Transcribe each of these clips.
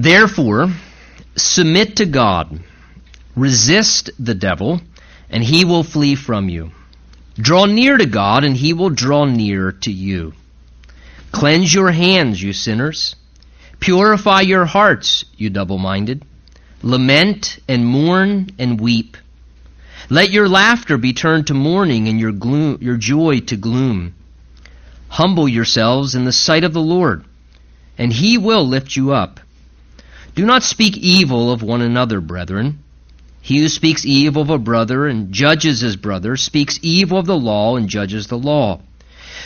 Therefore, submit to God, resist the devil, and he will flee from you. Draw near to God, and he will draw near to you. Cleanse your hands, you sinners. Purify your hearts, you double minded. Lament and mourn and weep. Let your laughter be turned to mourning and your, gloom, your joy to gloom. Humble yourselves in the sight of the Lord, and he will lift you up. Do not speak evil of one another, brethren. He who speaks evil of a brother and judges his brother speaks evil of the law and judges the law.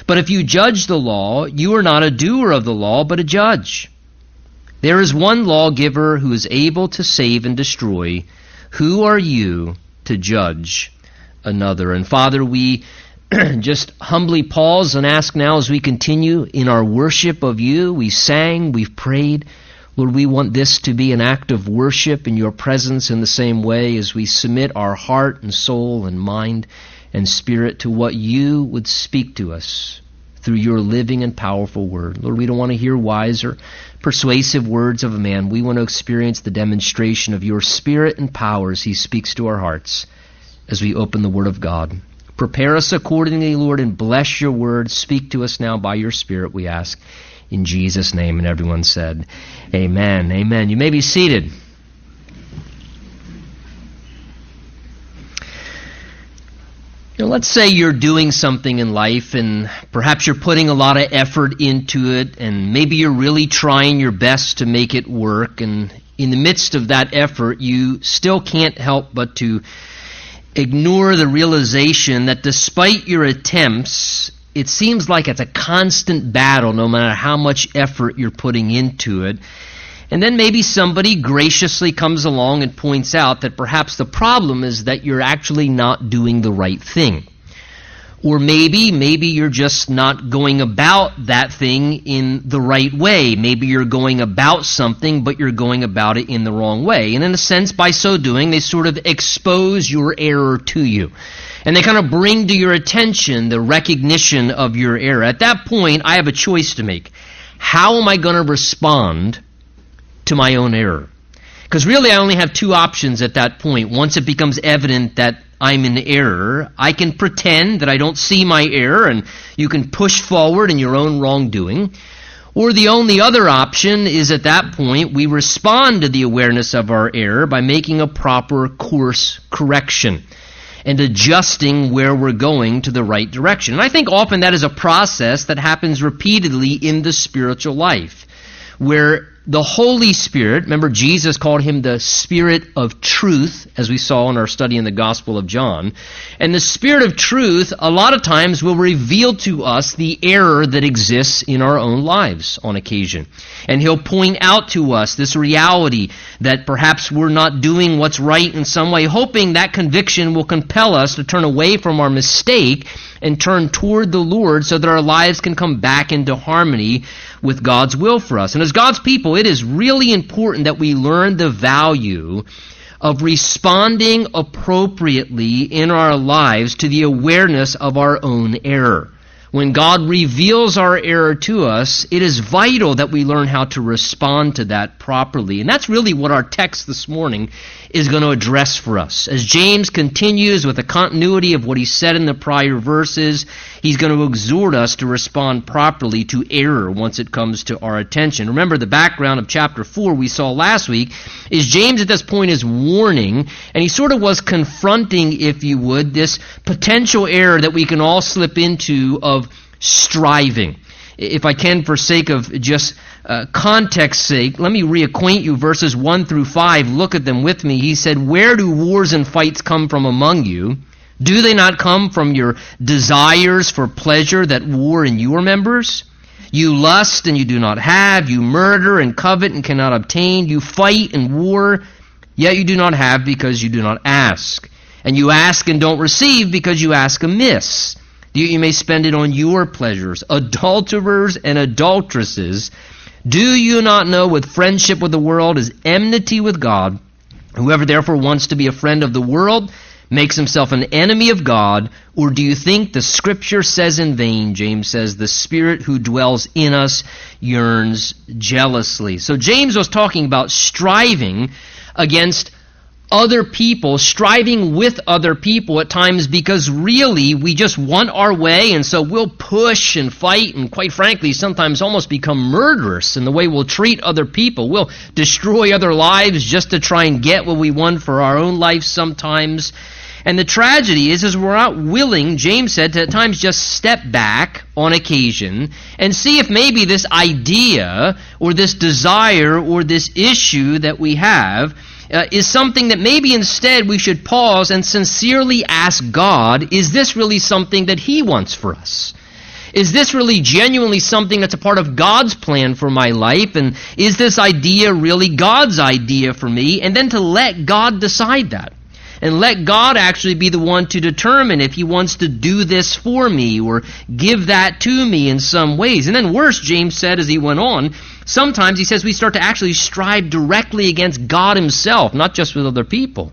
But if you judge the law, you are not a doer of the law, but a judge. There is one lawgiver who is able to save and destroy. Who are you to judge another? And Father, we just humbly pause and ask now as we continue in our worship of you. We sang, we've prayed. Lord, we want this to be an act of worship in your presence in the same way as we submit our heart and soul and mind and spirit to what you would speak to us through your living and powerful word. Lord, we don't want to hear wise or persuasive words of a man. We want to experience the demonstration of your spirit and power as he speaks to our hearts as we open the word of God. Prepare us accordingly, Lord, and bless your word. Speak to us now by your spirit, we ask in Jesus' name. And everyone said, Amen. Amen. You may be seated. Let's say you're doing something in life and perhaps you're putting a lot of effort into it and maybe you're really trying your best to make it work and in the midst of that effort you still can't help but to ignore the realization that despite your attempts it seems like it's a constant battle no matter how much effort you're putting into it. And then maybe somebody graciously comes along and points out that perhaps the problem is that you're actually not doing the right thing. Or maybe, maybe you're just not going about that thing in the right way. Maybe you're going about something, but you're going about it in the wrong way. And in a sense, by so doing, they sort of expose your error to you. And they kind of bring to your attention the recognition of your error. At that point, I have a choice to make. How am I going to respond to my own error? Because really, I only have two options at that point. Once it becomes evident that I'm in error, I can pretend that I don't see my error and you can push forward in your own wrongdoing. Or the only other option is at that point we respond to the awareness of our error by making a proper course correction and adjusting where we're going to the right direction. And I think often that is a process that happens repeatedly in the spiritual life, where the Holy Spirit, remember Jesus called him the Spirit of truth, as we saw in our study in the Gospel of John. And the Spirit of truth, a lot of times, will reveal to us the error that exists in our own lives on occasion. And he'll point out to us this reality that perhaps we're not doing what's right in some way, hoping that conviction will compel us to turn away from our mistake and turn toward the Lord so that our lives can come back into harmony with God's will for us. And as God's people, it is really important that we learn the value of responding appropriately in our lives to the awareness of our own error. When God reveals our error to us, it is vital that we learn how to respond to that properly. And that's really what our text this morning is going to address for us. As James continues with the continuity of what he said in the prior verses, he's going to exhort us to respond properly to error once it comes to our attention. Remember the background of chapter 4 we saw last week is James at this point is warning, and he sort of was confronting, if you would, this potential error that we can all slip into of striving. If I can, for sake of just uh, context sake, let me reacquaint you verses 1 through 5. Look at them with me. He said, Where do wars and fights come from among you? Do they not come from your desires for pleasure that war in your members? You lust and you do not have. You murder and covet and cannot obtain. You fight and war, yet you do not have because you do not ask. And you ask and don't receive because you ask amiss you may spend it on your pleasures. Adulterers and adulteresses, do you not know with friendship with the world is enmity with God? Whoever therefore wants to be a friend of the world makes himself an enemy of God, or do you think the scripture says in vain? James says, the spirit who dwells in us yearns jealously. So James was talking about striving against other people, striving with other people at times because really we just want our way and so we'll push and fight and quite frankly sometimes almost become murderous in the way we'll treat other people. We'll destroy other lives just to try and get what we want for our own life sometimes. And the tragedy is, is we're not willing, James said, to at times just step back on occasion and see if maybe this idea or this desire or this issue that we have uh, is something that maybe instead we should pause and sincerely ask God, is this really something that He wants for us? Is this really genuinely something that's a part of God's plan for my life? And is this idea really God's idea for me? And then to let God decide that and let God actually be the one to determine if He wants to do this for me or give that to me in some ways. And then, worse, James said as he went on, sometimes he says we start to actually strive directly against God Himself, not just with other people.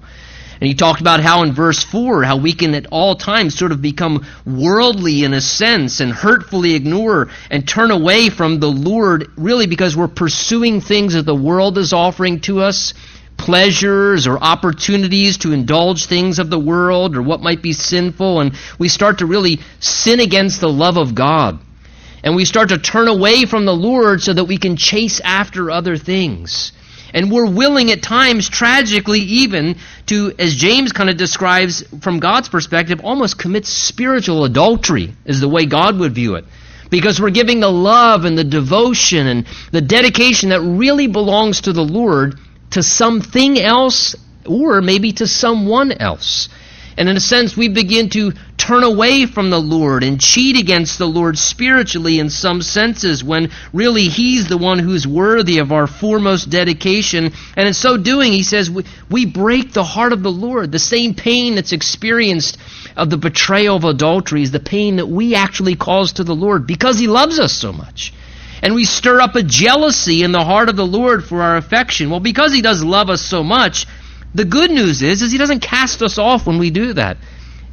And he talked about how in verse 4, how we can at all times sort of become worldly in a sense and hurtfully ignore and turn away from the Lord really because we're pursuing things that the world is offering to us pleasures or opportunities to indulge things of the world or what might be sinful, and we start to really sin against the love of God. And we start to turn away from the Lord so that we can chase after other things. And we're willing at times, tragically even, to, as James kind of describes from God's perspective, almost commit spiritual adultery, is the way God would view it. Because we're giving the love and the devotion and the dedication that really belongs to the Lord to something else or maybe to someone else. And in a sense, we begin to turn away from the Lord and cheat against the Lord spiritually in some senses when really He's the one who's worthy of our foremost dedication. And in so doing, He says, we, we break the heart of the Lord. The same pain that's experienced of the betrayal of adultery is the pain that we actually cause to the Lord because He loves us so much and we stir up a jealousy in the heart of the Lord for our affection. Well, because He does love us so much, the good news is, is He doesn't cast us off when we do that.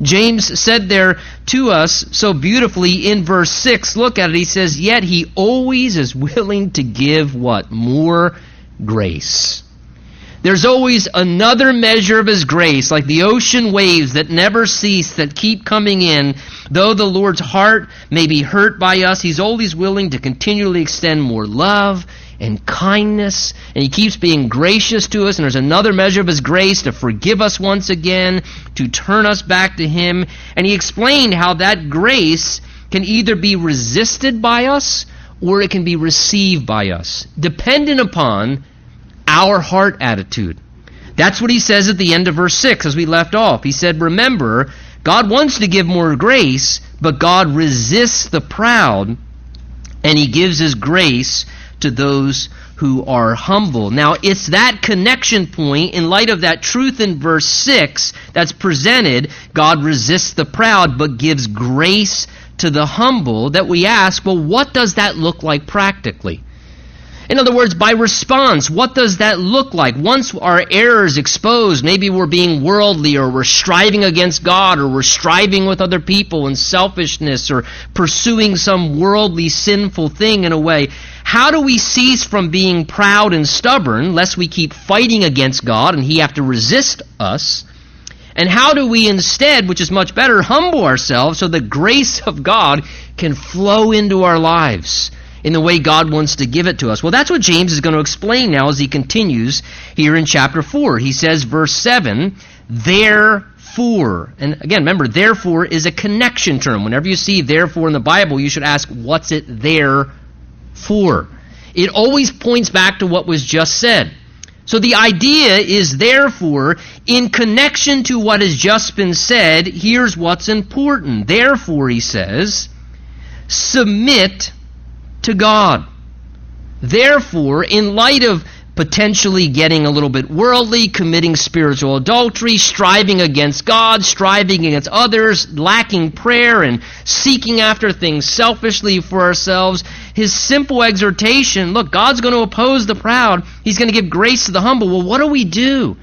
James said there to us so beautifully in verse 6, look at it, he says, Yet he always is willing to give what? More grace. There's always another measure of His grace, like the ocean waves that never cease, that keep coming in. Though the Lord's heart may be hurt by us, He's always willing to continually extend more love and kindness, and He keeps being gracious to us, and there's another measure of His grace to forgive us once again, to turn us back to Him. And He explained how that grace can either be resisted by us or it can be received by us, dependent upon our heart attitude. That's what he says at the end of verse 6 as we left off. He said, Remember, God wants to give more grace, but God resists the proud, and he gives his grace to those who are humble. Now, it's that connection point in light of that truth in verse 6 that's presented. God resists the proud, but gives grace to the humble that we ask, well, what does that look like practically? In other words, by response, what does that look like? Once our error is exposed, maybe we're being worldly or we're striving against God or we're striving with other people in selfishness or pursuing some worldly sinful thing in a way. How do we cease from being proud and stubborn lest we keep fighting against God and He have to resist us? And how do we instead, which is much better, humble ourselves so the grace of God can flow into our lives? In the way God wants to give it to us. Well, that's what James is going to explain now as he continues here in chapter 4. He says, verse 7, therefore. And again, remember, therefore is a connection term. Whenever you see therefore in the Bible, you should ask, what's it there for? It always points back to what was just said. So the idea is therefore, in connection to what has just been said, here's what's important. Therefore, he says, submit to God. Therefore, in light of potentially getting a little bit worldly, committing spiritual adultery, striving against God, striving against others, lacking prayer, and seeking after things selfishly for ourselves. His simple exhortation look, God's going to oppose the proud, He's going to give grace to the humble. Well, what do we do?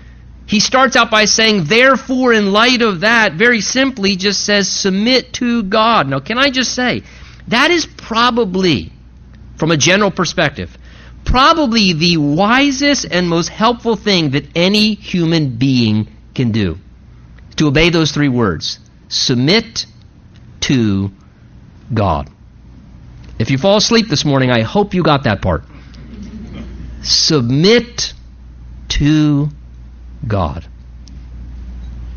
He starts out by saying, therefore, in light of that, very simply just says, submit to God. Now, can I just say, that is probably, from a general perspective, probably the wisest and most helpful thing that any human being can do. To obey those three words submit to God. If you fall asleep this morning, I hope you got that part. Submit to God.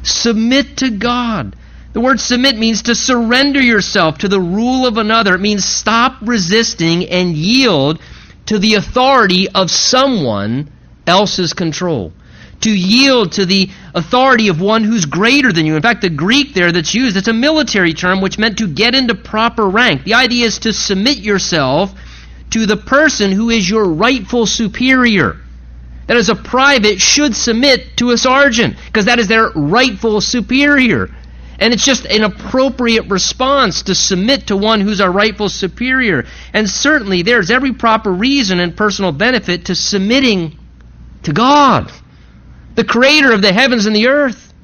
Submit to God. The word submit means to surrender yourself to the rule of another. It means stop resisting and yield to the authority of someone else's control. To yield to the authority of one who's greater than you. In fact, the Greek there that's used, it's a military term which meant to get into proper rank. The idea is to submit yourself to the person who is your rightful superior that as a private should submit to a sergeant because that is their rightful superior. And it's just an appropriate response to submit to one who's our rightful superior. And certainly there's every proper reason and personal benefit to submitting to God, the creator of the heavens and the earth,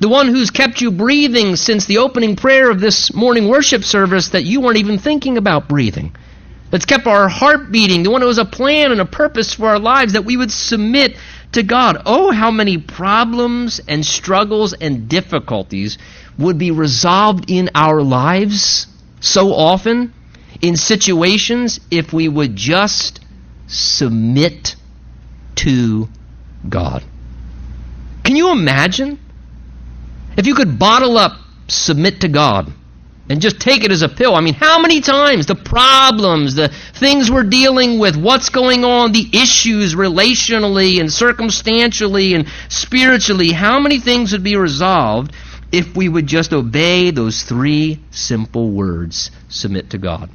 the one who's kept you breathing since the opening prayer of this morning worship service that you weren't even thinking about breathing that's kept our heart beating, the one who has a plan and a purpose for our lives, that we would submit to God. Oh, how many problems and struggles and difficulties would be resolved in our lives so often in situations if we would just submit to God. Can you imagine? If you could bottle up submit to God and just take it as a pill. I mean, how many times the problems, the things we're dealing with, what's going on, the issues relationally and circumstantially and spiritually, how many things would be resolved if we would just obey those three simple words submit to God?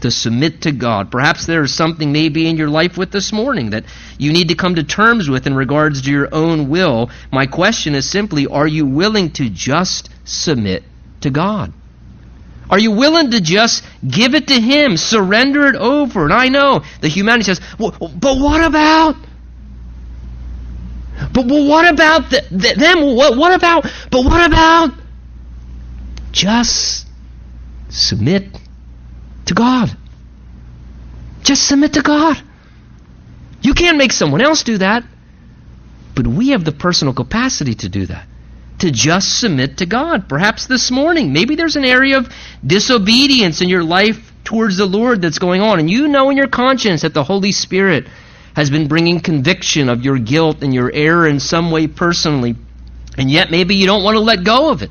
To submit to God. Perhaps there's something maybe in your life with this morning that you need to come to terms with in regards to your own will. My question is simply are you willing to just submit to God? Are you willing to just give it to Him, surrender it over? And I know the humanity says, well, but what about? But well, what about the, the, them? What, what about? But what about? Just submit to God. Just submit to God. You can't make someone else do that, but we have the personal capacity to do that to just submit to God. Perhaps this morning, maybe there's an area of disobedience in your life towards the Lord that's going on, and you know in your conscience that the Holy Spirit has been bringing conviction of your guilt and your error in some way personally, and yet maybe you don't want to let go of it.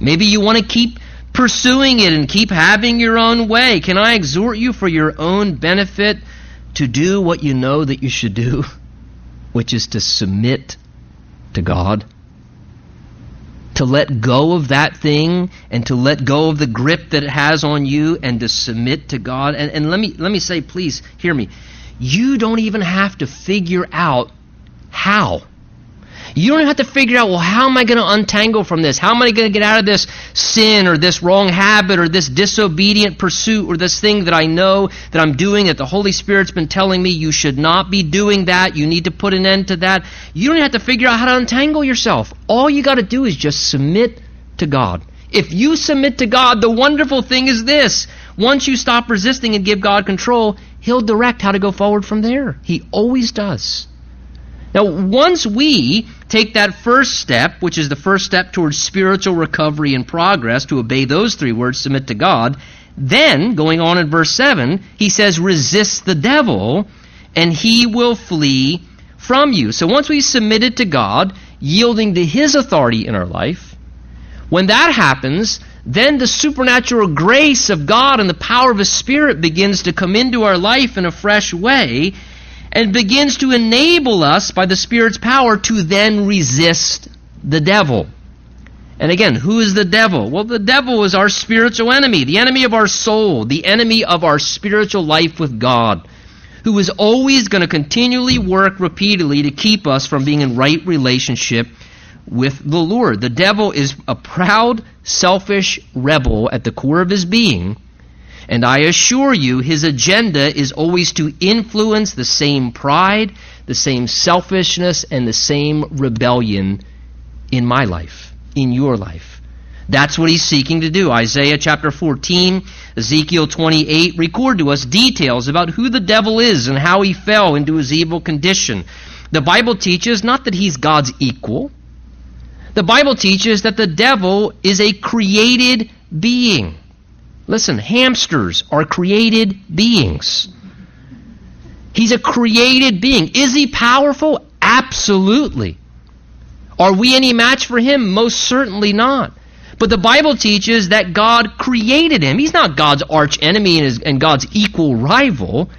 Maybe you want to keep pursuing it and keep having your own way. Can I exhort you for your own benefit to do what you know that you should do, which is to submit to God? To let go of that thing and to let go of the grip that it has on you and to submit to God. And, and let me let me say, please hear me. You don't even have to figure out how. You don't have to figure out, well, how am I going to untangle from this? How am I going to get out of this sin or this wrong habit or this disobedient pursuit or this thing that I know that I'm doing that the Holy Spirit's been telling me you should not be doing that. You need to put an end to that. You don't have to figure out how to untangle yourself. All you got to do is just submit to God. If you submit to God, the wonderful thing is this. Once you stop resisting and give God control, He'll direct how to go forward from there. He always does. Now, once we take that first step, which is the first step towards spiritual recovery and progress, to obey those three words, submit to God, then, going on in verse 7, he says, resist the devil, and he will flee from you. So once we submitted to God, yielding to his authority in our life, when that happens, then the supernatural grace of God and the power of His Spirit begins to come into our life in a fresh way, and begins to enable us by the Spirit's power to then resist the devil. And again, who is the devil? Well, the devil is our spiritual enemy, the enemy of our soul, the enemy of our spiritual life with God, who is always going to continually work repeatedly to keep us from being in right relationship with the Lord. The devil is a proud, selfish rebel at the core of his being and I assure you, his agenda is always to influence the same pride, the same selfishness and the same rebellion in my life, in your life. That's what he's seeking to do. Isaiah chapter 14, Ezekiel 28 record to us details about who the devil is and how he fell into his evil condition. The Bible teaches not that he's God's equal. The Bible teaches that the devil is a created being. Listen, hamsters are created beings. He's a created being. Is he powerful? Absolutely. Are we any match for him? Most certainly not. But the Bible teaches that God created him. He's not God's arch enemy and, his, and God's equal rival.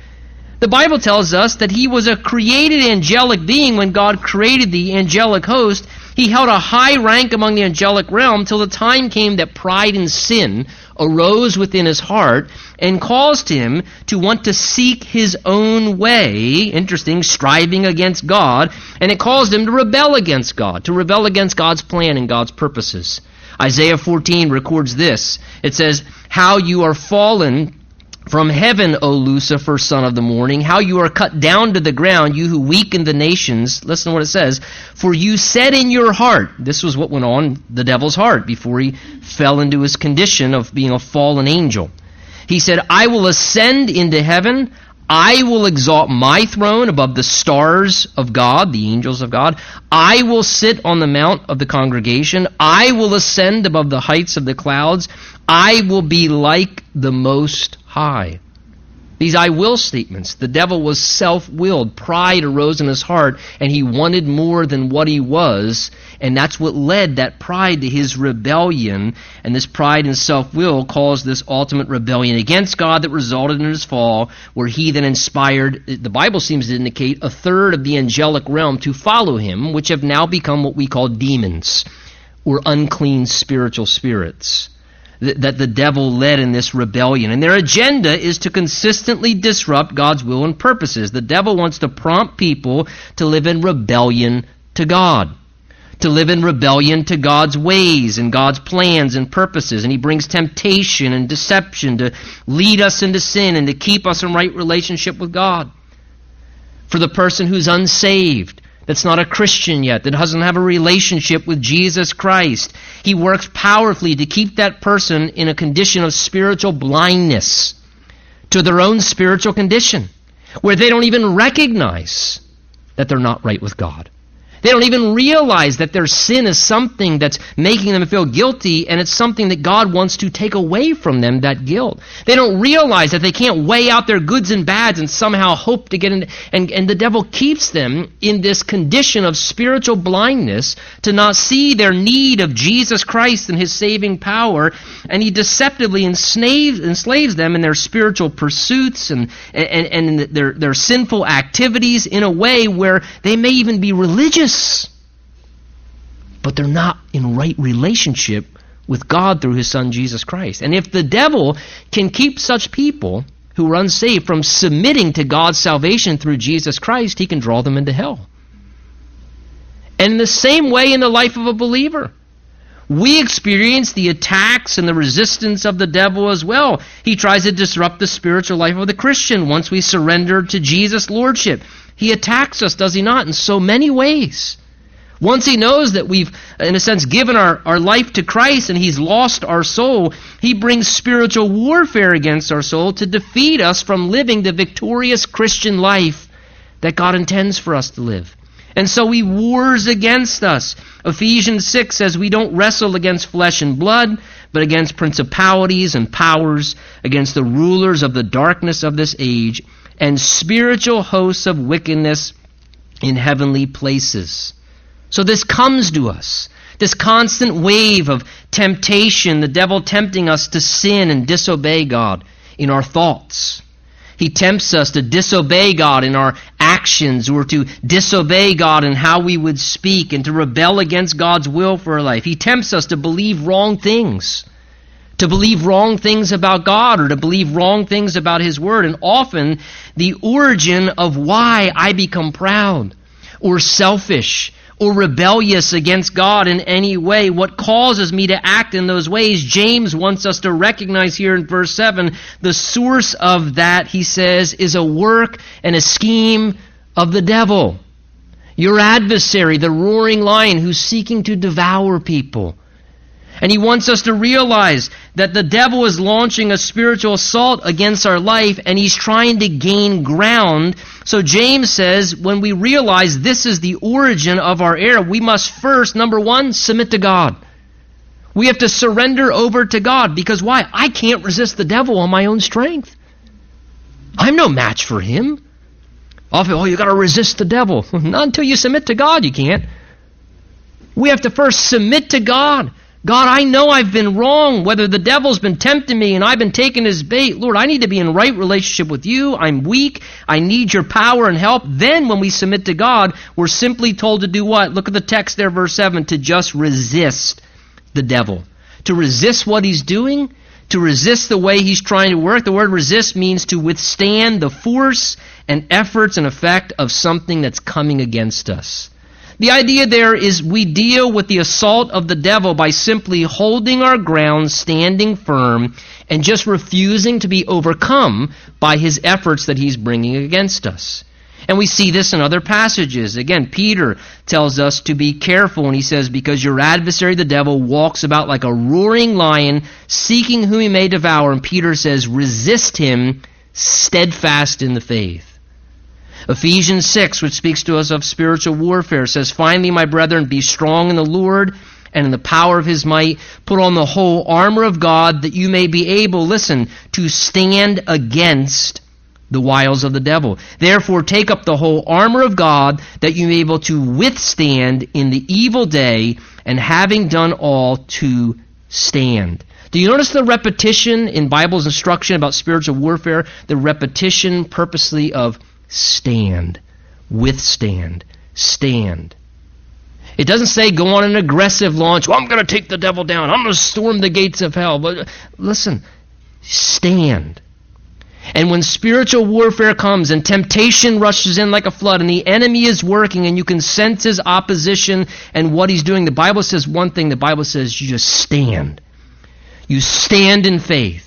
The Bible tells us that he was a created angelic being when God created the angelic host. He held a high rank among the angelic realm till the time came that pride and sin arose within his heart and caused him to want to seek his own way. Interesting, striving against God. And it caused him to rebel against God, to rebel against God's plan and God's purposes. Isaiah 14 records this. It says, How you are fallen from heaven, O Lucifer, son of the morning, how you are cut down to the ground, you who weaken the nations. Listen to what it says. For you said in your heart, this was what went on the devil's heart before he fell into his condition of being a fallen angel. He said, I will ascend into heaven. I will exalt my throne above the stars of God, the angels of God. I will sit on the mount of the congregation. I will ascend above the heights of the clouds. I will be like the Most High. These I will statements. The devil was self willed. Pride arose in his heart, and he wanted more than what he was. And that's what led that pride to his rebellion. And this pride and self will caused this ultimate rebellion against God that resulted in his fall, where he then inspired, the Bible seems to indicate, a third of the angelic realm to follow him, which have now become what we call demons, or unclean spiritual spirits that the devil led in this rebellion. And their agenda is to consistently disrupt God's will and purposes. The devil wants to prompt people to live in rebellion to God, to live in rebellion to God's ways and God's plans and purposes. And he brings temptation and deception to lead us into sin and to keep us in right relationship with God. For the person who's unsaved, that's not a Christian yet, that doesn't have a relationship with Jesus Christ. He works powerfully to keep that person in a condition of spiritual blindness to their own spiritual condition, where they don't even recognize that they're not right with God. They don't even realize that their sin is something that's making them feel guilty, and it's something that God wants to take away from them, that guilt. They don't realize that they can't weigh out their goods and bads and somehow hope to get in. And, and the devil keeps them in this condition of spiritual blindness to not see their need of Jesus Christ and his saving power, and he deceptively enslaves, enslaves them in their spiritual pursuits and, and, and their, their sinful activities in a way where they may even be religious but they're not in right relationship with God through his son Jesus Christ. And if the devil can keep such people who are unsaved from submitting to God's salvation through Jesus Christ, he can draw them into hell. And the same way in the life of a believer, we experience the attacks and the resistance of the devil as well. He tries to disrupt the spiritual life of the Christian once we surrender to Jesus' lordship. He attacks us, does he not, in so many ways. Once he knows that we've, in a sense, given our, our life to Christ and he's lost our soul, he brings spiritual warfare against our soul to defeat us from living the victorious Christian life that God intends for us to live. And so he wars against us. Ephesians 6 says we don't wrestle against flesh and blood, but against principalities and powers, against the rulers of the darkness of this age and spiritual hosts of wickedness in heavenly places. So this comes to us. This constant wave of temptation, the devil tempting us to sin and disobey God in our thoughts. He tempts us to disobey God in our actions or to disobey God in how we would speak and to rebel against God's will for our life. He tempts us to believe wrong things to believe wrong things about God or to believe wrong things about His Word. And often the origin of why I become proud or selfish or rebellious against God in any way, what causes me to act in those ways, James wants us to recognize here in verse 7 the source of that, he says, is a work and a scheme of the devil, your adversary, the roaring lion who's seeking to devour people. And he wants us to realize that the devil is launching a spiritual assault against our life and he's trying to gain ground. So James says when we realize this is the origin of our error, we must first, number one, submit to God. We have to surrender over to God because why? I can't resist the devil on my own strength. I'm no match for him. Often, oh, you got to resist the devil. Not until you submit to God, you can't. We have to first submit to God. God, I know I've been wrong, whether the devil's been tempting me and I've been taking his bait. Lord, I need to be in right relationship with you. I'm weak. I need your power and help. Then when we submit to God, we're simply told to do what? Look at the text there, verse 7, to just resist the devil. To resist what he's doing, to resist the way he's trying to work. The word resist means to withstand the force and efforts and effect of something that's coming against us. The idea there is we deal with the assault of the devil by simply holding our ground, standing firm, and just refusing to be overcome by his efforts that he's bringing against us. And we see this in other passages. Again, Peter tells us to be careful and he says, Because your adversary, the devil, walks about like a roaring lion, seeking whom he may devour. And Peter says, Resist him, steadfast in the faith. Ephesians 6, which speaks to us of spiritual warfare, says, Finally, my brethren, be strong in the Lord and in the power of his might. Put on the whole armor of God that you may be able, listen, to stand against the wiles of the devil. Therefore, take up the whole armor of God that you may be able to withstand in the evil day, and having done all, to stand. Do you notice the repetition in Bible's instruction about spiritual warfare? The repetition purposely of stand, withstand, stand. It doesn't say go on an aggressive launch. Well, I'm going to take the devil down. I'm going to storm the gates of hell. But listen, stand. And when spiritual warfare comes and temptation rushes in like a flood and the enemy is working and you can sense his opposition and what he's doing, the Bible says one thing. The Bible says you just stand. You stand in faith.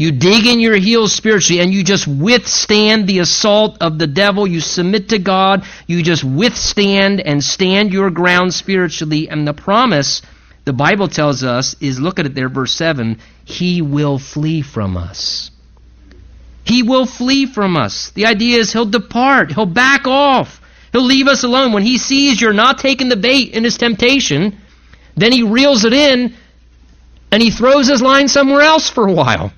You dig in your heels spiritually and you just withstand the assault of the devil. You submit to God. You just withstand and stand your ground spiritually. And the promise, the Bible tells us, is look at it there, verse 7 He will flee from us. He will flee from us. The idea is he'll depart, he'll back off, he'll leave us alone. When he sees you're not taking the bait in his temptation, then he reels it in and he throws his line somewhere else for a while.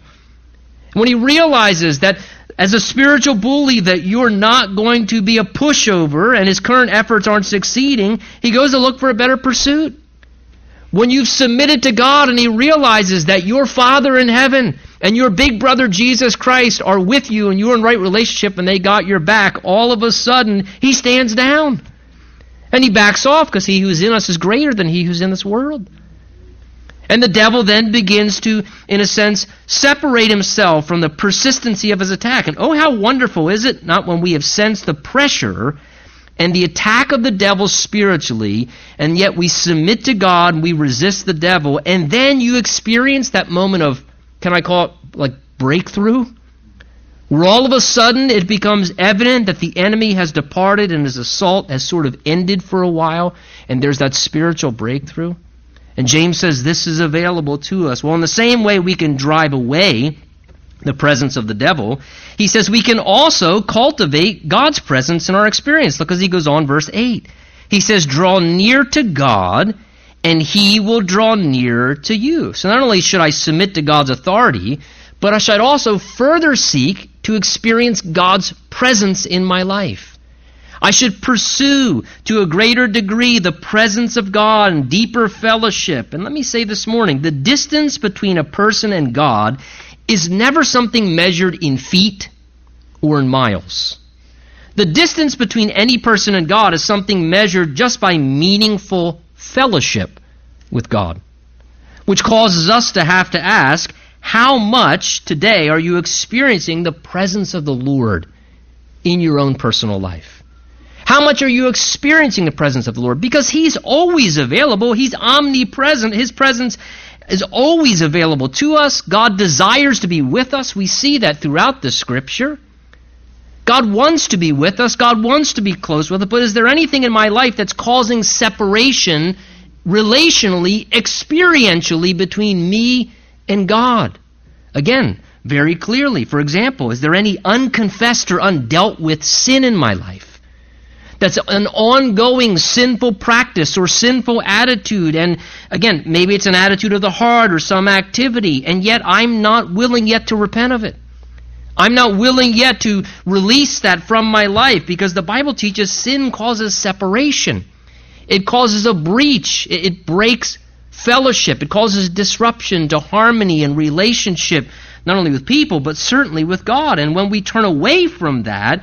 When he realizes that as a spiritual bully that you're not going to be a pushover and his current efforts aren't succeeding, he goes to look for a better pursuit. When you've submitted to God and he realizes that your Father in heaven and your big brother Jesus Christ are with you and you're in right relationship and they got your back, all of a sudden he stands down. And he backs off because he who's in us is greater than he who's in this world. And the devil then begins to, in a sense, separate himself from the persistency of his attack. And oh, how wonderful is it not when we have sensed the pressure and the attack of the devil spiritually, and yet we submit to God and we resist the devil, and then you experience that moment of, can I call it like breakthrough? Where all of a sudden it becomes evident that the enemy has departed and his assault has sort of ended for a while, and there's that spiritual breakthrough. And James says this is available to us. Well, in the same way we can drive away the presence of the devil, he says we can also cultivate God's presence in our experience. Look as he goes on, verse 8. He says, Draw near to God, and he will draw near to you. So not only should I submit to God's authority, but I should also further seek to experience God's presence in my life. I should pursue to a greater degree the presence of God and deeper fellowship. And let me say this morning the distance between a person and God is never something measured in feet or in miles. The distance between any person and God is something measured just by meaningful fellowship with God, which causes us to have to ask, how much today are you experiencing the presence of the Lord in your own personal life? How much are you experiencing the presence of the Lord? Because He's always available. He's omnipresent. His presence is always available to us. God desires to be with us. We see that throughout the Scripture. God wants to be with us. God wants to be close with us. But is there anything in my life that's causing separation relationally, experientially between me and God? Again, very clearly. For example, is there any unconfessed or undealt with sin in my life? That's an ongoing sinful practice or sinful attitude. And again, maybe it's an attitude of the heart or some activity, and yet I'm not willing yet to repent of it. I'm not willing yet to release that from my life because the Bible teaches sin causes separation. It causes a breach. It, breaks fellowship. It causes disruption to harmony and relationship, not only with people, but certainly with God. And when we turn away from that,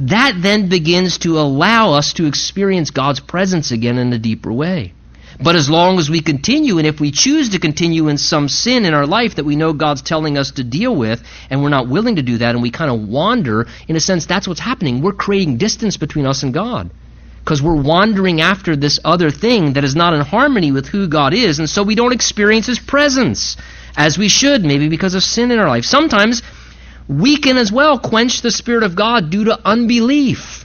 that then begins to allow us to experience God's presence again in a deeper way. But as long as we continue, and if we choose to continue in some sin in our life that we know God's telling us to deal with, and we're not willing to do that, and we kind of wander, in a sense, that's what's happening. We're creating distance between us and God. Because we're wandering after this other thing that is not in harmony with who God is, and so we don't experience His presence as we should, maybe because of sin in our life. Sometimes we can as well quench the Spirit of God due to unbelief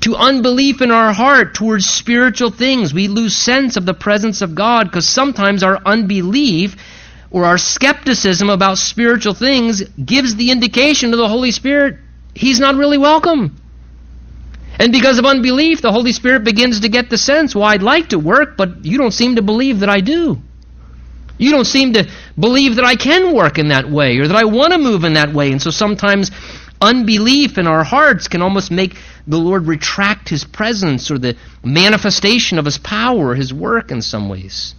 to unbelief in our heart towards spiritual things. We lose sense of the presence of God because sometimes our unbelief or our skepticism about spiritual things gives the indication to the Holy Spirit He's not really welcome. And because of unbelief, the Holy Spirit begins to get the sense, well, I'd like to work, but you don't seem to believe that I do. You don't seem to believe that I can work in that way or that I want to move in that way. And so sometimes unbelief in our hearts can almost make the Lord retract his presence or the manifestation of his power, his work in some ways.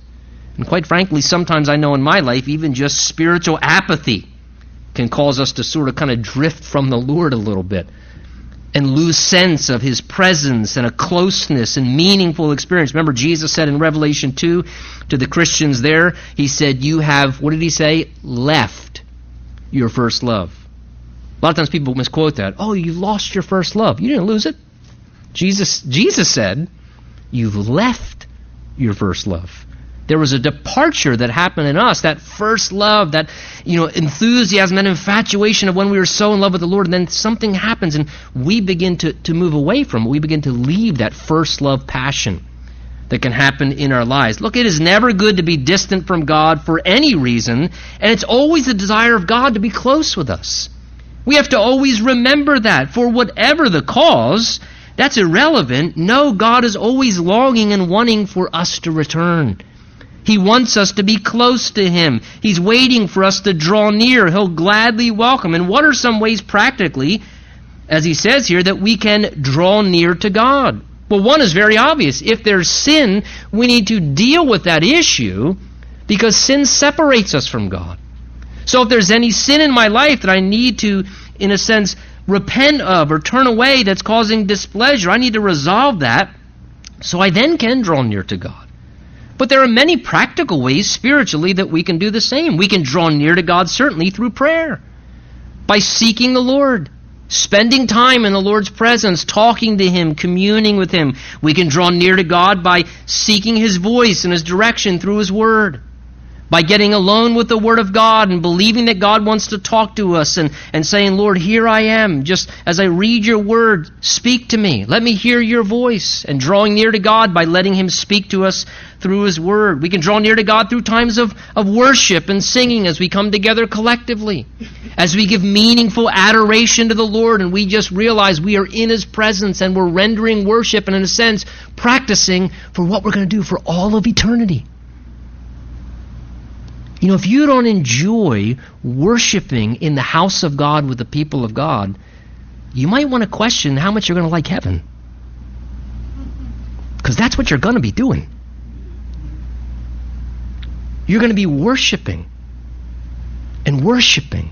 And quite frankly, sometimes I know in my life, even just spiritual apathy can cause us to sort of kind of drift from the Lord a little bit and lose sense of his presence and a closeness and meaningful experience. Remember, Jesus said in Revelation 2 to the Christians there, He said, You have, what did He say? Left your first love. A lot of times people misquote that. Oh, you lost your first love. You didn't lose it. Jesus, Jesus said, You've left your first love. There was a departure that happened in us, that first love, that you know, enthusiasm, that infatuation of when we were so in love with the Lord, and then something happens and we begin to, to move away from it. We begin to leave that first love passion that can happen in our lives. Look, it is never good to be distant from God for any reason, and it's always the desire of God to be close with us. We have to always remember that. For whatever the cause, that's irrelevant. No, God is always longing and wanting for us to return. He wants us to be close to Him. He's waiting for us to draw near. He'll gladly welcome. And what are some ways practically, as He says here, that we can draw near to God? Well, one is very obvious. If there's sin, we need to deal with that issue because sin separates us from God. So if there's any sin in my life that I need to, in a sense, repent of or turn away that's causing displeasure, I need to resolve that so I then can draw near to God. But there are many practical ways spiritually that we can do the same. We can draw near to God certainly through prayer, by seeking the Lord, spending time in the Lord's presence, talking to Him, communing with Him. We can draw near to God by seeking His voice and His direction through His Word by getting alone with the Word of God and believing that God wants to talk to us and, and saying, Lord, here I am. Just as I read your Word, speak to me. Let me hear your voice. And drawing near to God by letting Him speak to us through His Word. We can draw near to God through times of, of worship and singing as we come together collectively. As we give meaningful adoration to the Lord and we just realize we are in His presence and we're rendering worship and, in a sense, practicing for what we're going to do for all of eternity. You know, if you don't enjoy worshiping in the house of God with the people of God, you might want to question how much you're going to like heaven. Because that's what you're going to be doing. You're going to be worshiping and worshiping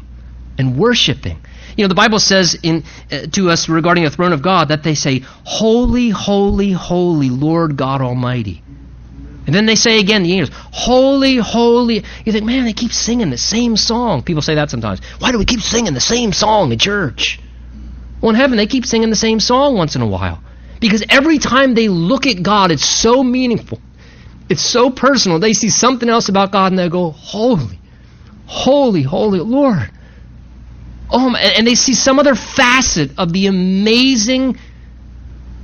and worshiping. You know, the Bible says in, uh, to us regarding the throne of God that they say, Holy, holy, holy Lord God Almighty. And then they say again, the angels, holy, holy. You think, man, they keep singing the same song. People say that sometimes. Why do we keep singing the same song in church? Well, in heaven, they keep singing the same song once in a while. Because every time they look at God, it's so meaningful. It's so personal. They see something else about God and they go, holy, holy, holy Lord oh, and they see some other facet of the amazing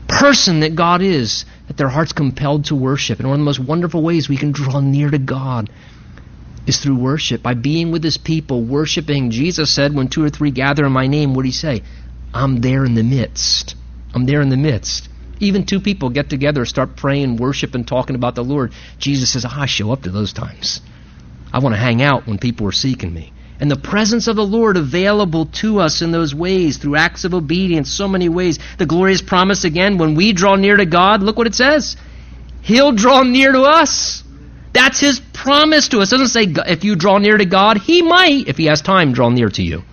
person that God is, their heart's compelled to worship. And one of the most wonderful ways we can draw near to God is through worship, by being with his people, worshiping. Jesus said, when two or three gather in my name, what did he say? I'm there in the midst. I'm there in the midst. Even two people get together, start praying, worship, and talking about the Lord. Jesus says, ah, I show up to those times. I want to hang out when people are seeking me. And the presence of the Lord available to us in those ways, through acts of obedience, so many ways. The glorious promise again, when we draw near to God, look what it says. He'll draw near to us. That's his promise to us. It doesn't say if you draw near to God, he might, if he has time, draw near to you.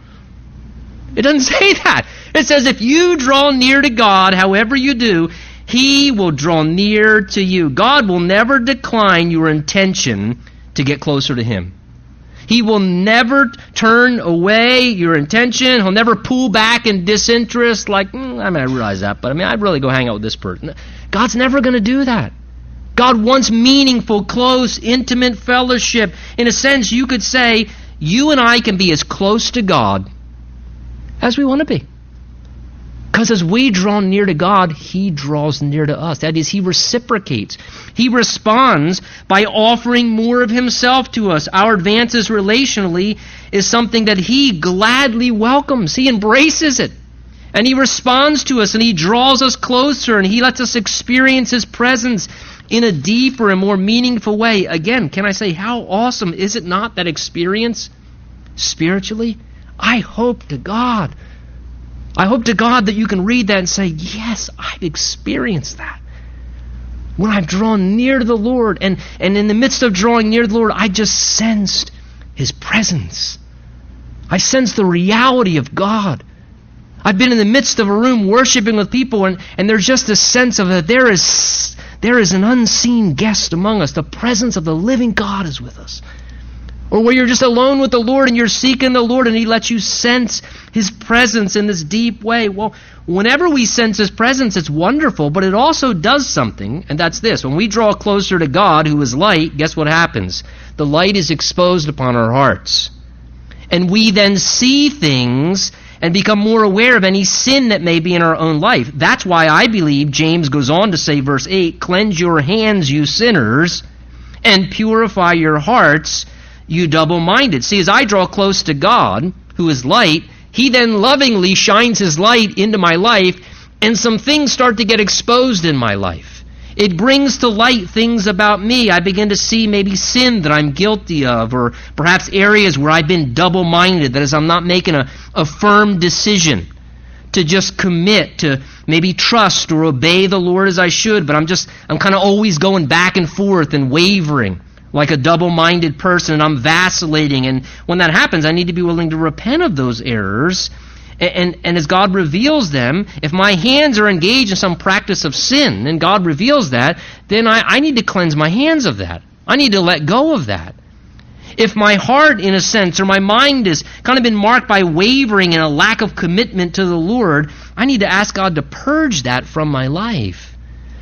It doesn't say that. It says if you draw near to God, however you do, he will draw near to you. God will never decline your intention to get closer to him. He will never turn away your intention. He'll never pull back in disinterest, like, mm, I mean, I realize that, but I mean, I'd really go hang out with this person. God's never going to do that. God wants meaningful, close, intimate fellowship. In a sense, you could say, you and I can be as close to God as we want to be. Because as we draw near to God, He draws near to us. That is, He reciprocates. He responds by offering more of Himself to us. Our advances relationally is something that He gladly welcomes, He embraces it. And He responds to us and He draws us closer and He lets us experience His presence in a deeper and more meaningful way. Again, can I say, how awesome is it not that experience spiritually? I hope to God. I hope to God that you can read that and say, Yes, I've experienced that. When I've drawn near to the Lord, and, and in the midst of drawing near to the Lord, I just sensed His presence. I sensed the reality of God. I've been in the midst of a room worshiping with people, and, and there's just a sense of that there is there is an unseen guest among us. The presence of the living God is with us. Or where you're just alone with the Lord and you're seeking the Lord and He lets you sense His presence in this deep way. Well, whenever we sense His presence, it's wonderful, but it also does something, and that's this. When we draw closer to God, who is light, guess what happens? The light is exposed upon our hearts. And we then see things and become more aware of any sin that may be in our own life. That's why I believe James goes on to say, verse 8, Cleanse your hands, you sinners, and purify your hearts, you double minded. See, as I draw close to God, who is light, He then lovingly shines His light into my life, and some things start to get exposed in my life. It brings to light things about me. I begin to see maybe sin that I'm guilty of, or perhaps areas where I've been double minded, that is, I'm not making a, a firm decision to just commit, to maybe trust or obey the Lord as I should, but I'm just, I'm kind of always going back and forth and wavering like a double minded person, and I'm vacillating. And when that happens, I need to be willing to repent of those errors and, and as God reveals them, if my hands are engaged in some practice of sin, and God reveals that, then I, I need to cleanse my hands of that. I need to let go of that. If my heart, in a sense, or my mind has kind of been marked by wavering and a lack of commitment to the Lord, I need to ask God to purge that from my life.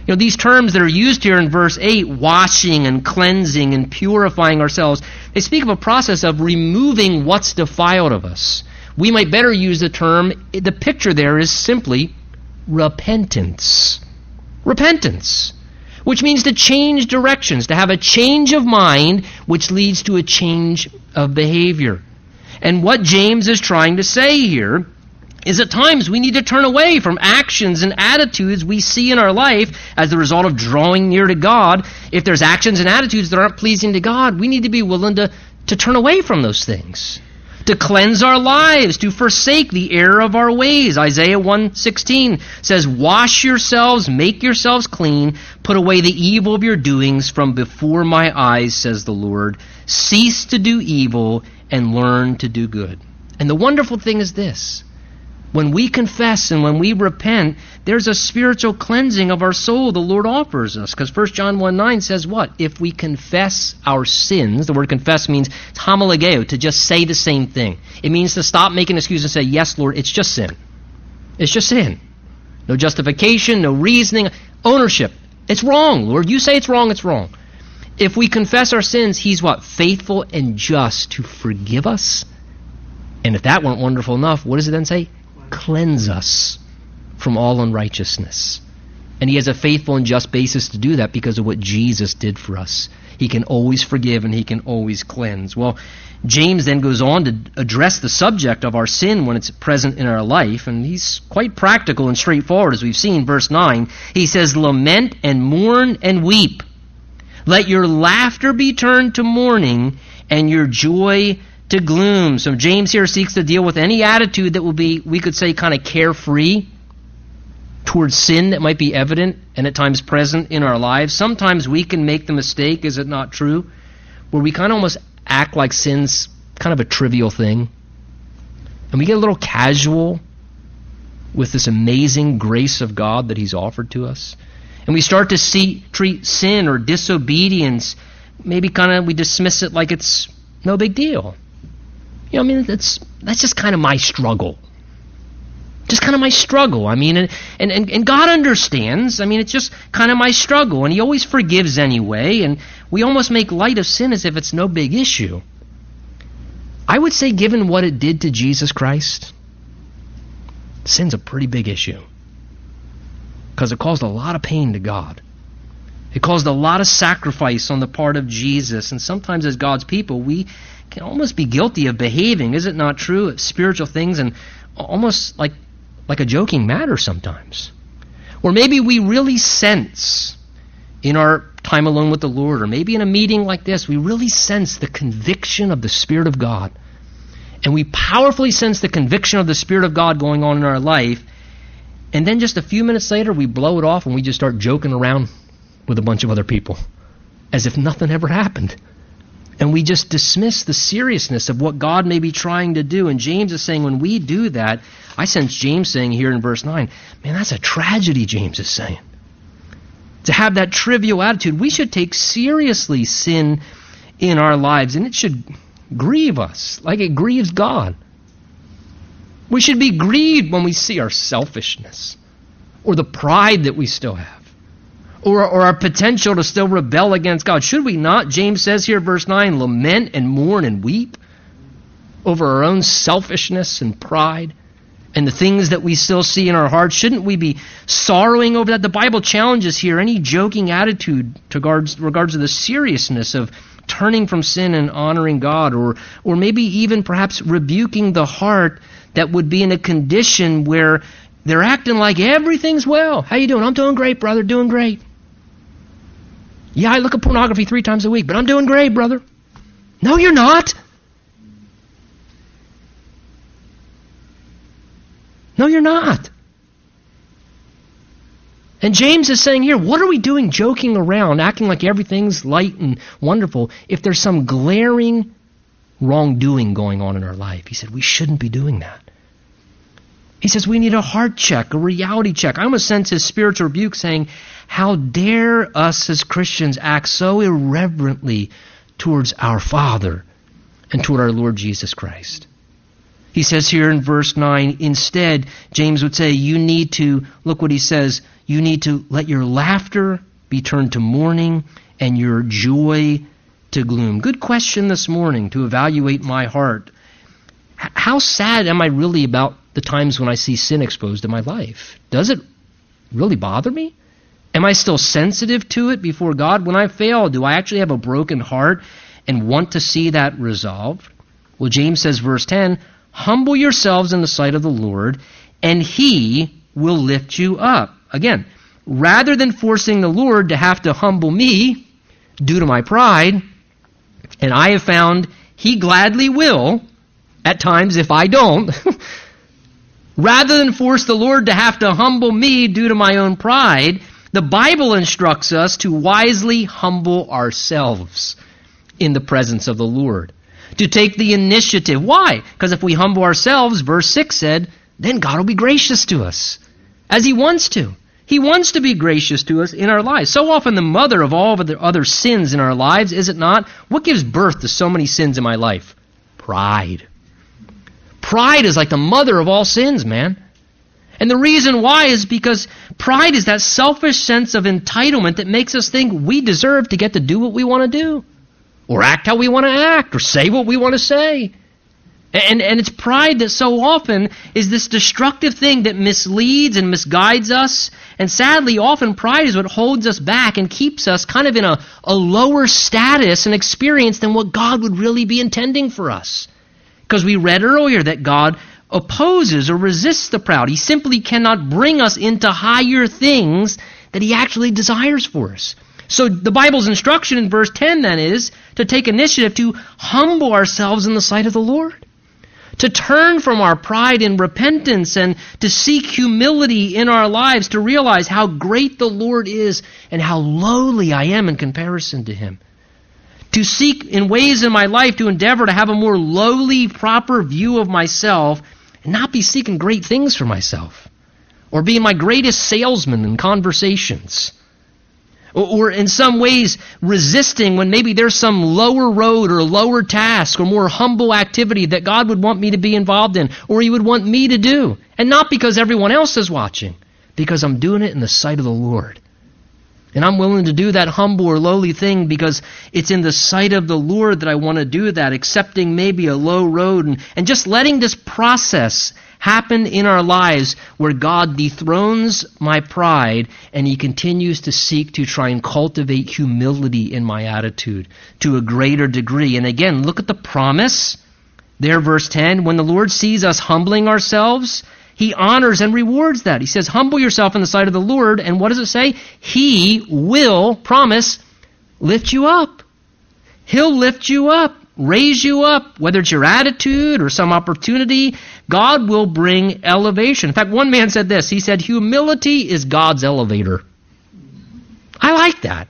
You know, these terms that are used here in verse 8, washing and cleansing and purifying ourselves, they speak of a process of removing what's defiled of us. We might better use the term, the picture there is simply repentance. Repentance. Which means to change directions, to have a change of mind, which leads to a change of behavior. And what James is trying to say here is at times we need to turn away from actions and attitudes we see in our life as the result of drawing near to God. If there's actions and attitudes that aren't pleasing to God, we need to be willing to, to turn away from those things to cleanse our lives, to forsake the error of our ways. Isaiah 1:16 says, "Wash yourselves, make yourselves clean, put away the evil of your doings from before my eyes," says the Lord. Cease to do evil and learn to do good. And the wonderful thing is this. When we confess and when we repent, there's a spiritual cleansing of our soul the Lord offers us. Because 1 John 1 9 says what? If we confess our sins, the word confess means homologeo, to just say the same thing. It means to stop making excuses and say, Yes, Lord, it's just sin. It's just sin. No justification, no reasoning, ownership. It's wrong, Lord. You say it's wrong, it's wrong. If we confess our sins, He's what? Faithful and just to forgive us And if that weren't wonderful enough, what does it then say? Cleanse us from all unrighteousness. And he has a faithful and just basis to do that because of what Jesus did for us. He can always forgive and he can always cleanse. Well, James then goes on to address the subject of our sin when it's present in our life, and he's quite practical and straightforward, as we've seen. Verse 9, he says, Lament and mourn and weep. Let your laughter be turned to mourning and your joy to gloom. So James here seeks to deal with any attitude that will be, we could say, kind of carefree towards sin that might be evident and at times present in our lives. Sometimes we can make the mistake, is it not true, where we kind of almost act like sin's kind of a trivial thing. And we get a little casual with this amazing grace of God that He's offered to us. And we start to see, treat sin or disobedience, maybe kind of we dismiss it like it's no big deal. You know, I mean, that's, that's just kind of my struggle. Just kind of my struggle. I mean, and, and, and God understands. I mean, it's just kind of my struggle. And He always forgives anyway. And we almost make light of sin as if it's no big issue. I would say, given what it did to Jesus Christ, sin's a pretty big issue. Because it caused a lot of pain to God. It caused a lot of sacrifice on the part of Jesus. And sometimes, as God's people, we can almost be guilty of behaving, is it not true, of spiritual things and almost like like a joking matter sometimes. Or maybe we really sense in our time alone with the Lord, or maybe in a meeting like this, we really sense the conviction of the Spirit of God. And we powerfully sense the conviction of the Spirit of God going on in our life. And then just a few minutes later, we blow it off and we just start joking around with a bunch of other people as if nothing ever happened. And we just dismiss the seriousness of what God may be trying to do. And James is saying when we do that, I sense James saying here in verse 9, man, that's a tragedy, James is saying. To have that trivial attitude, we should take seriously sin in our lives, and it should grieve us like it grieves God. We should be grieved when we see our selfishness or the pride that we still have or, or our potential to still rebel against God. Should we not, James says here, verse 9, lament and mourn and weep over our own selfishness and pride? and the things that we still see in our hearts, shouldn't we be sorrowing over that? The Bible challenges here any joking attitude regards, regards to the seriousness of turning from sin and honoring God, or, or maybe even perhaps rebuking the heart that would be in a condition where they're acting like everything's well. How you doing? I'm doing great, brother. Doing great. Yeah, I look at pornography three times a week, but I'm doing great, brother. No, you're not. No, you're not. And James is saying here, what are we doing joking around, acting like everything's light and wonderful, if there's some glaring wrongdoing going on in our life? He said, we shouldn't be doing that. He says we need a heart check, a reality check. I almost sense his spiritual rebuke saying, How dare us as Christians act so irreverently towards our Father and toward our Lord Jesus Christ? He says here in verse 9, instead, James would say, you need to, look what he says, you need to let your laughter be turned to mourning and your joy to gloom. Good question this morning to evaluate my heart. How sad am I really about the times when I see sin exposed in my life? Does it really bother me? Am I still sensitive to it before God? When I fail, do I actually have a broken heart and want to see that resolved? Well, James says, verse 10, Humble yourselves in the sight of the Lord, and he will lift you up. Again, rather than forcing the Lord to have to humble me due to my pride, and I have found he gladly will, at times if I don't, rather than force the Lord to have to humble me due to my own pride, the Bible instructs us to wisely humble ourselves in the presence of the Lord to take the initiative. Why? Because if we humble ourselves, verse 6 said, then God will be gracious to us, as He wants to. He wants to be gracious to us in our lives. So often, the mother of all of the other sins in our lives, is it not? What gives birth to so many sins in my life? Pride. Pride is like the mother of all sins, man. And the reason why is because pride is that selfish sense of entitlement that makes us think we deserve to get to do what we want to do or act how we want to act, or say what we want to say. And, and it's pride that so often is this destructive thing that misleads and misguides us. And sadly, often pride is what holds us back and keeps us kind of in a, a lower status and experience than what God would really be intending for us. Because we read earlier that God opposes or resists the proud. He simply cannot bring us into higher things that He actually desires for us. So the Bible's instruction in verse 10 then is to take initiative to humble ourselves in the sight of the Lord to turn from our pride in repentance and to seek humility in our lives, to realize how great the Lord is and how lowly I am in comparison to Him. To seek in ways in my life to endeavor to have a more lowly, proper view of myself not be seeking great things for myself or being my greatest salesman in conversations or in some ways resisting when maybe there's some lower road or lower task or more humble activity that God would want me to be involved in or He would want me to do. And not because everyone else is watching, because I'm doing it in the sight of the Lord. And I'm willing to do that humble or lowly thing because it's in the sight of the Lord that I want to do that, accepting maybe a low road and, and just letting this process happen in our lives where God dethrones my pride and He continues to seek to try and cultivate humility in my attitude to a greater degree. And again, look at the promise there, verse 10. When the Lord sees us humbling ourselves, He honors and rewards that. He says, Humble yourself in the sight of the Lord. And what does it say? He will, promise, lift you up. He'll lift you up raise you up, whether it's your attitude or some opportunity, God will bring elevation. In fact, one man said this. He said, Humility is God's elevator. I like that.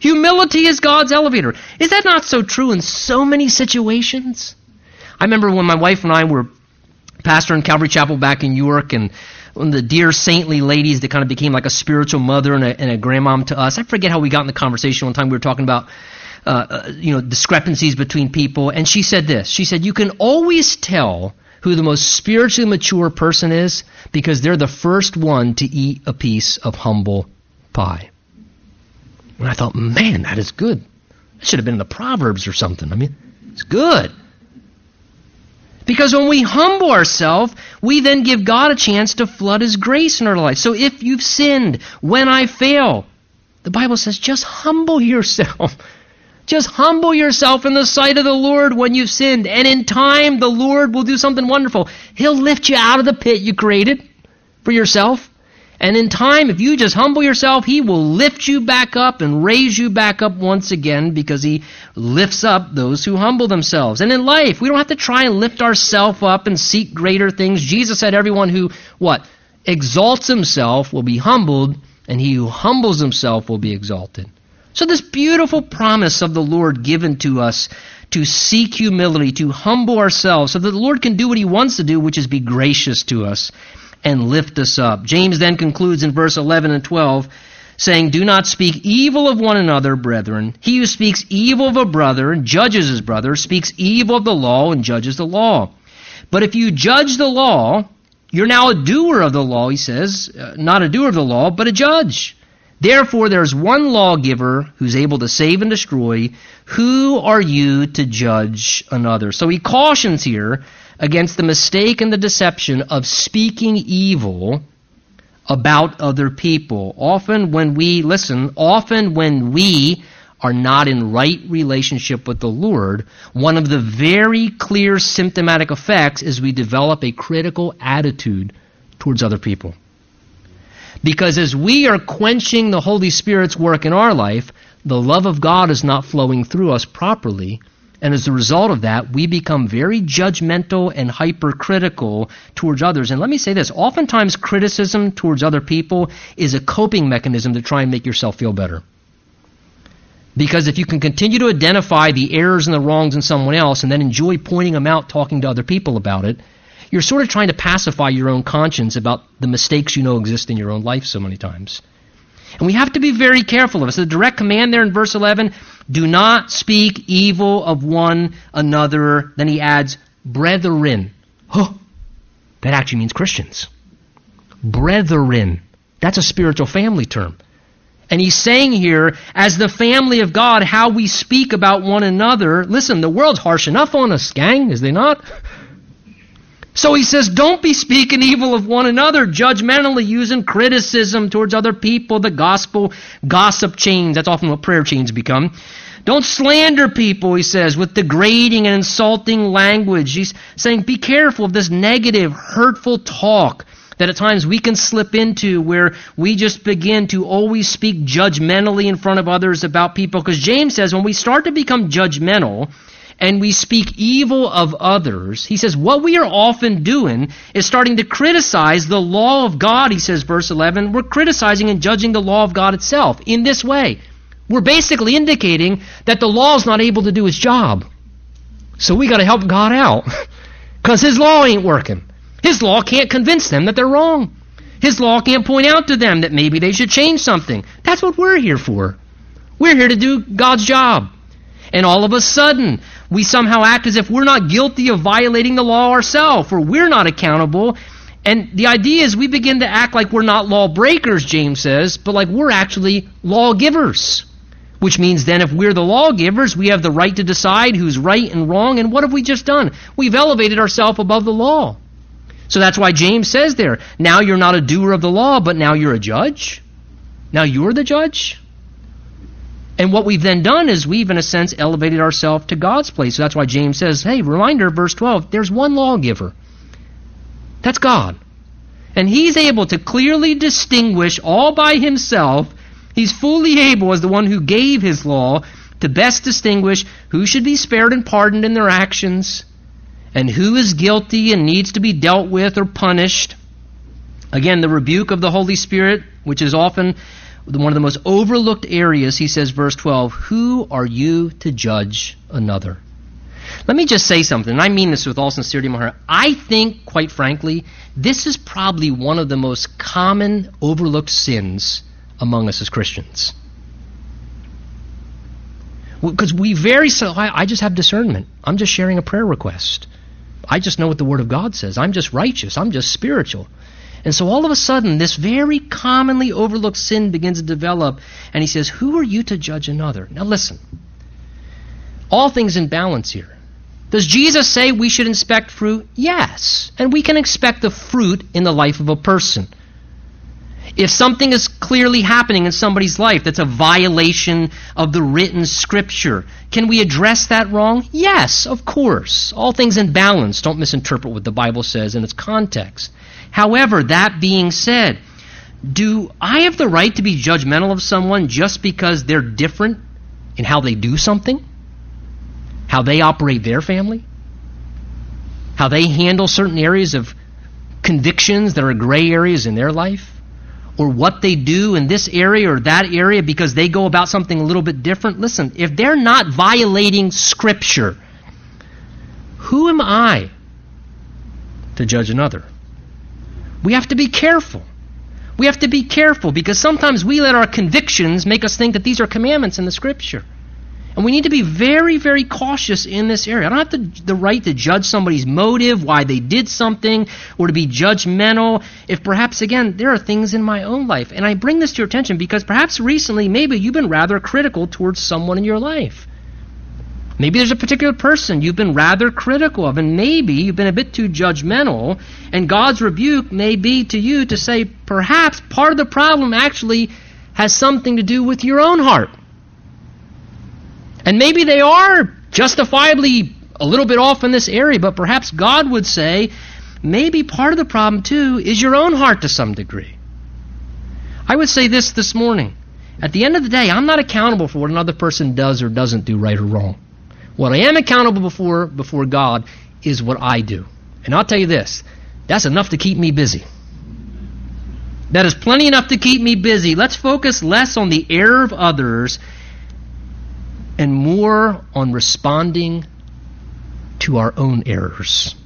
Humility is God's elevator. Is that not so true in so many situations? I remember when my wife and I were pastor in Calvary Chapel back in York, and one of the dear saintly ladies that kind of became like a spiritual mother and a, and a grandmom to us. I forget how we got in the conversation one time. We were talking about uh, uh, you know, discrepancies between people. And she said this. She said, you can always tell who the most spiritually mature person is because they're the first one to eat a piece of humble pie. And I thought, man, that is good. That should have been in the Proverbs or something. I mean, it's good. Because when we humble ourselves, we then give God a chance to flood His grace in our life. So if you've sinned, when I fail, the Bible says just humble yourself. Just humble yourself in the sight of the Lord when you've sinned, and in time the Lord will do something wonderful. He'll lift you out of the pit you created for yourself. And in time, if you just humble yourself, He will lift you back up and raise you back up once again because He lifts up those who humble themselves. And in life, we don't have to try and lift ourselves up and seek greater things. Jesus said, everyone who, what? Exalts himself will be humbled, and he who humbles himself will be exalted. So, this beautiful promise of the Lord given to us to seek humility, to humble ourselves, so that the Lord can do what He wants to do, which is be gracious to us and lift us up. James then concludes in verse 11 and 12 saying, Do not speak evil of one another, brethren. He who speaks evil of a brother and judges his brother speaks evil of the law and judges the law. But if you judge the law, you're now a doer of the law, he says, uh, not a doer of the law, but a judge. Therefore, there is one lawgiver who's able to save and destroy. Who are you to judge another? So he cautions here against the mistake and the deception of speaking evil about other people. Often when we, listen, often when we are not in right relationship with the Lord, one of the very clear symptomatic effects is we develop a critical attitude towards other people. Because as we are quenching the Holy Spirit's work in our life, the love of God is not flowing through us properly. And as a result of that, we become very judgmental and hypercritical towards others. And let me say this oftentimes, criticism towards other people is a coping mechanism to try and make yourself feel better. Because if you can continue to identify the errors and the wrongs in someone else and then enjoy pointing them out, talking to other people about it, you're sort of trying to pacify your own conscience about the mistakes you know exist in your own life so many times. And we have to be very careful of it. So the direct command there in verse 11, do not speak evil of one another. Then he adds, brethren. Oh, that actually means Christians. Brethren. That's a spiritual family term. And he's saying here, as the family of God, how we speak about one another. Listen, the world's harsh enough on us, gang, is they not? So he says, don't be speaking evil of one another, judgmentally using criticism towards other people, the gospel, gossip chains. That's often what prayer chains become. Don't slander people, he says, with degrading and insulting language. He's saying, be careful of this negative, hurtful talk that at times we can slip into where we just begin to always speak judgmentally in front of others about people. Because James says when we start to become judgmental, and we speak evil of others, he says what we are often doing is starting to criticize the law of God, he says, verse 11. We're criticizing and judging the law of God itself in this way. We're basically indicating that the law is not able to do its job. So we got to help God out because his law ain't working. His law can't convince them that they're wrong. His law can't point out to them that maybe they should change something. That's what we're here for. We're here to do God's job. And all of a sudden, we somehow act as if we're not guilty of violating the law ourselves, or we're not accountable. And the idea is we begin to act like we're not lawbreakers, James says, but like we're actually lawgivers. Which means then if we're the lawgivers, we have the right to decide who's right and wrong. And what have we just done? We've elevated ourselves above the law. So that's why James says there, now you're not a doer of the law, but now you're a judge. Now you're the judge. And what we've then done is we've, in a sense, elevated ourselves to God's place. So that's why James says, hey, reminder, verse 12, there's one lawgiver. That's God. And he's able to clearly distinguish all by himself. He's fully able, as the one who gave his law, to best distinguish who should be spared and pardoned in their actions and who is guilty and needs to be dealt with or punished. Again, the rebuke of the Holy Spirit, which is often one of the most overlooked areas, he says, verse 12, Who are you to judge another? Let me just say something, and I mean this with all sincerity in my heart. I think, quite frankly, this is probably one of the most common overlooked sins among us as Christians. Because we very so, I, I just have discernment. I'm just sharing a prayer request. I just know what the Word of God says. I'm just righteous. I'm just spiritual. And so all of a sudden, this very commonly overlooked sin begins to develop, and he says, Who are you to judge another? Now listen. All things in balance here. Does Jesus say we should inspect fruit? Yes. And we can expect the fruit in the life of a person. If something is clearly happening in somebody's life that's a violation of the written scripture, can we address that wrong? Yes, of course. All things in balance. Don't misinterpret what the Bible says in its context. However, that being said, do I have the right to be judgmental of someone just because they're different in how they do something? How they operate their family? How they handle certain areas of convictions that are gray areas in their life? Or what they do in this area or that area because they go about something a little bit different? Listen, if they're not violating Scripture, who am I to judge another? We have to be careful. We have to be careful because sometimes we let our convictions make us think that these are commandments in the Scripture. And we need to be very, very cautious in this area. I don't have the, right to judge somebody's motive, why they did something, or to be judgmental if perhaps, again, there are things in my own life. And I bring this to your attention because perhaps recently, maybe you've been rather critical towards someone in your life. Maybe there's a particular person you've been rather critical of, and maybe you've been a bit too judgmental, and God's rebuke may be to you to say, perhaps part of the problem actually has something to do with your own heart. And maybe they are justifiably a little bit off in this area, but perhaps God would say, maybe part of the problem too is your own heart to some degree. I would say this this morning. At the end of the day, I'm not accountable for what another person does or doesn't do right or wrong. What I am accountable before before God is what I do. And I'll tell you this, that's enough to keep me busy. That is plenty enough to keep me busy. Let's focus less on the error of others and more on responding to our own errors.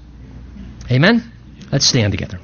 Amen? Let's stand together.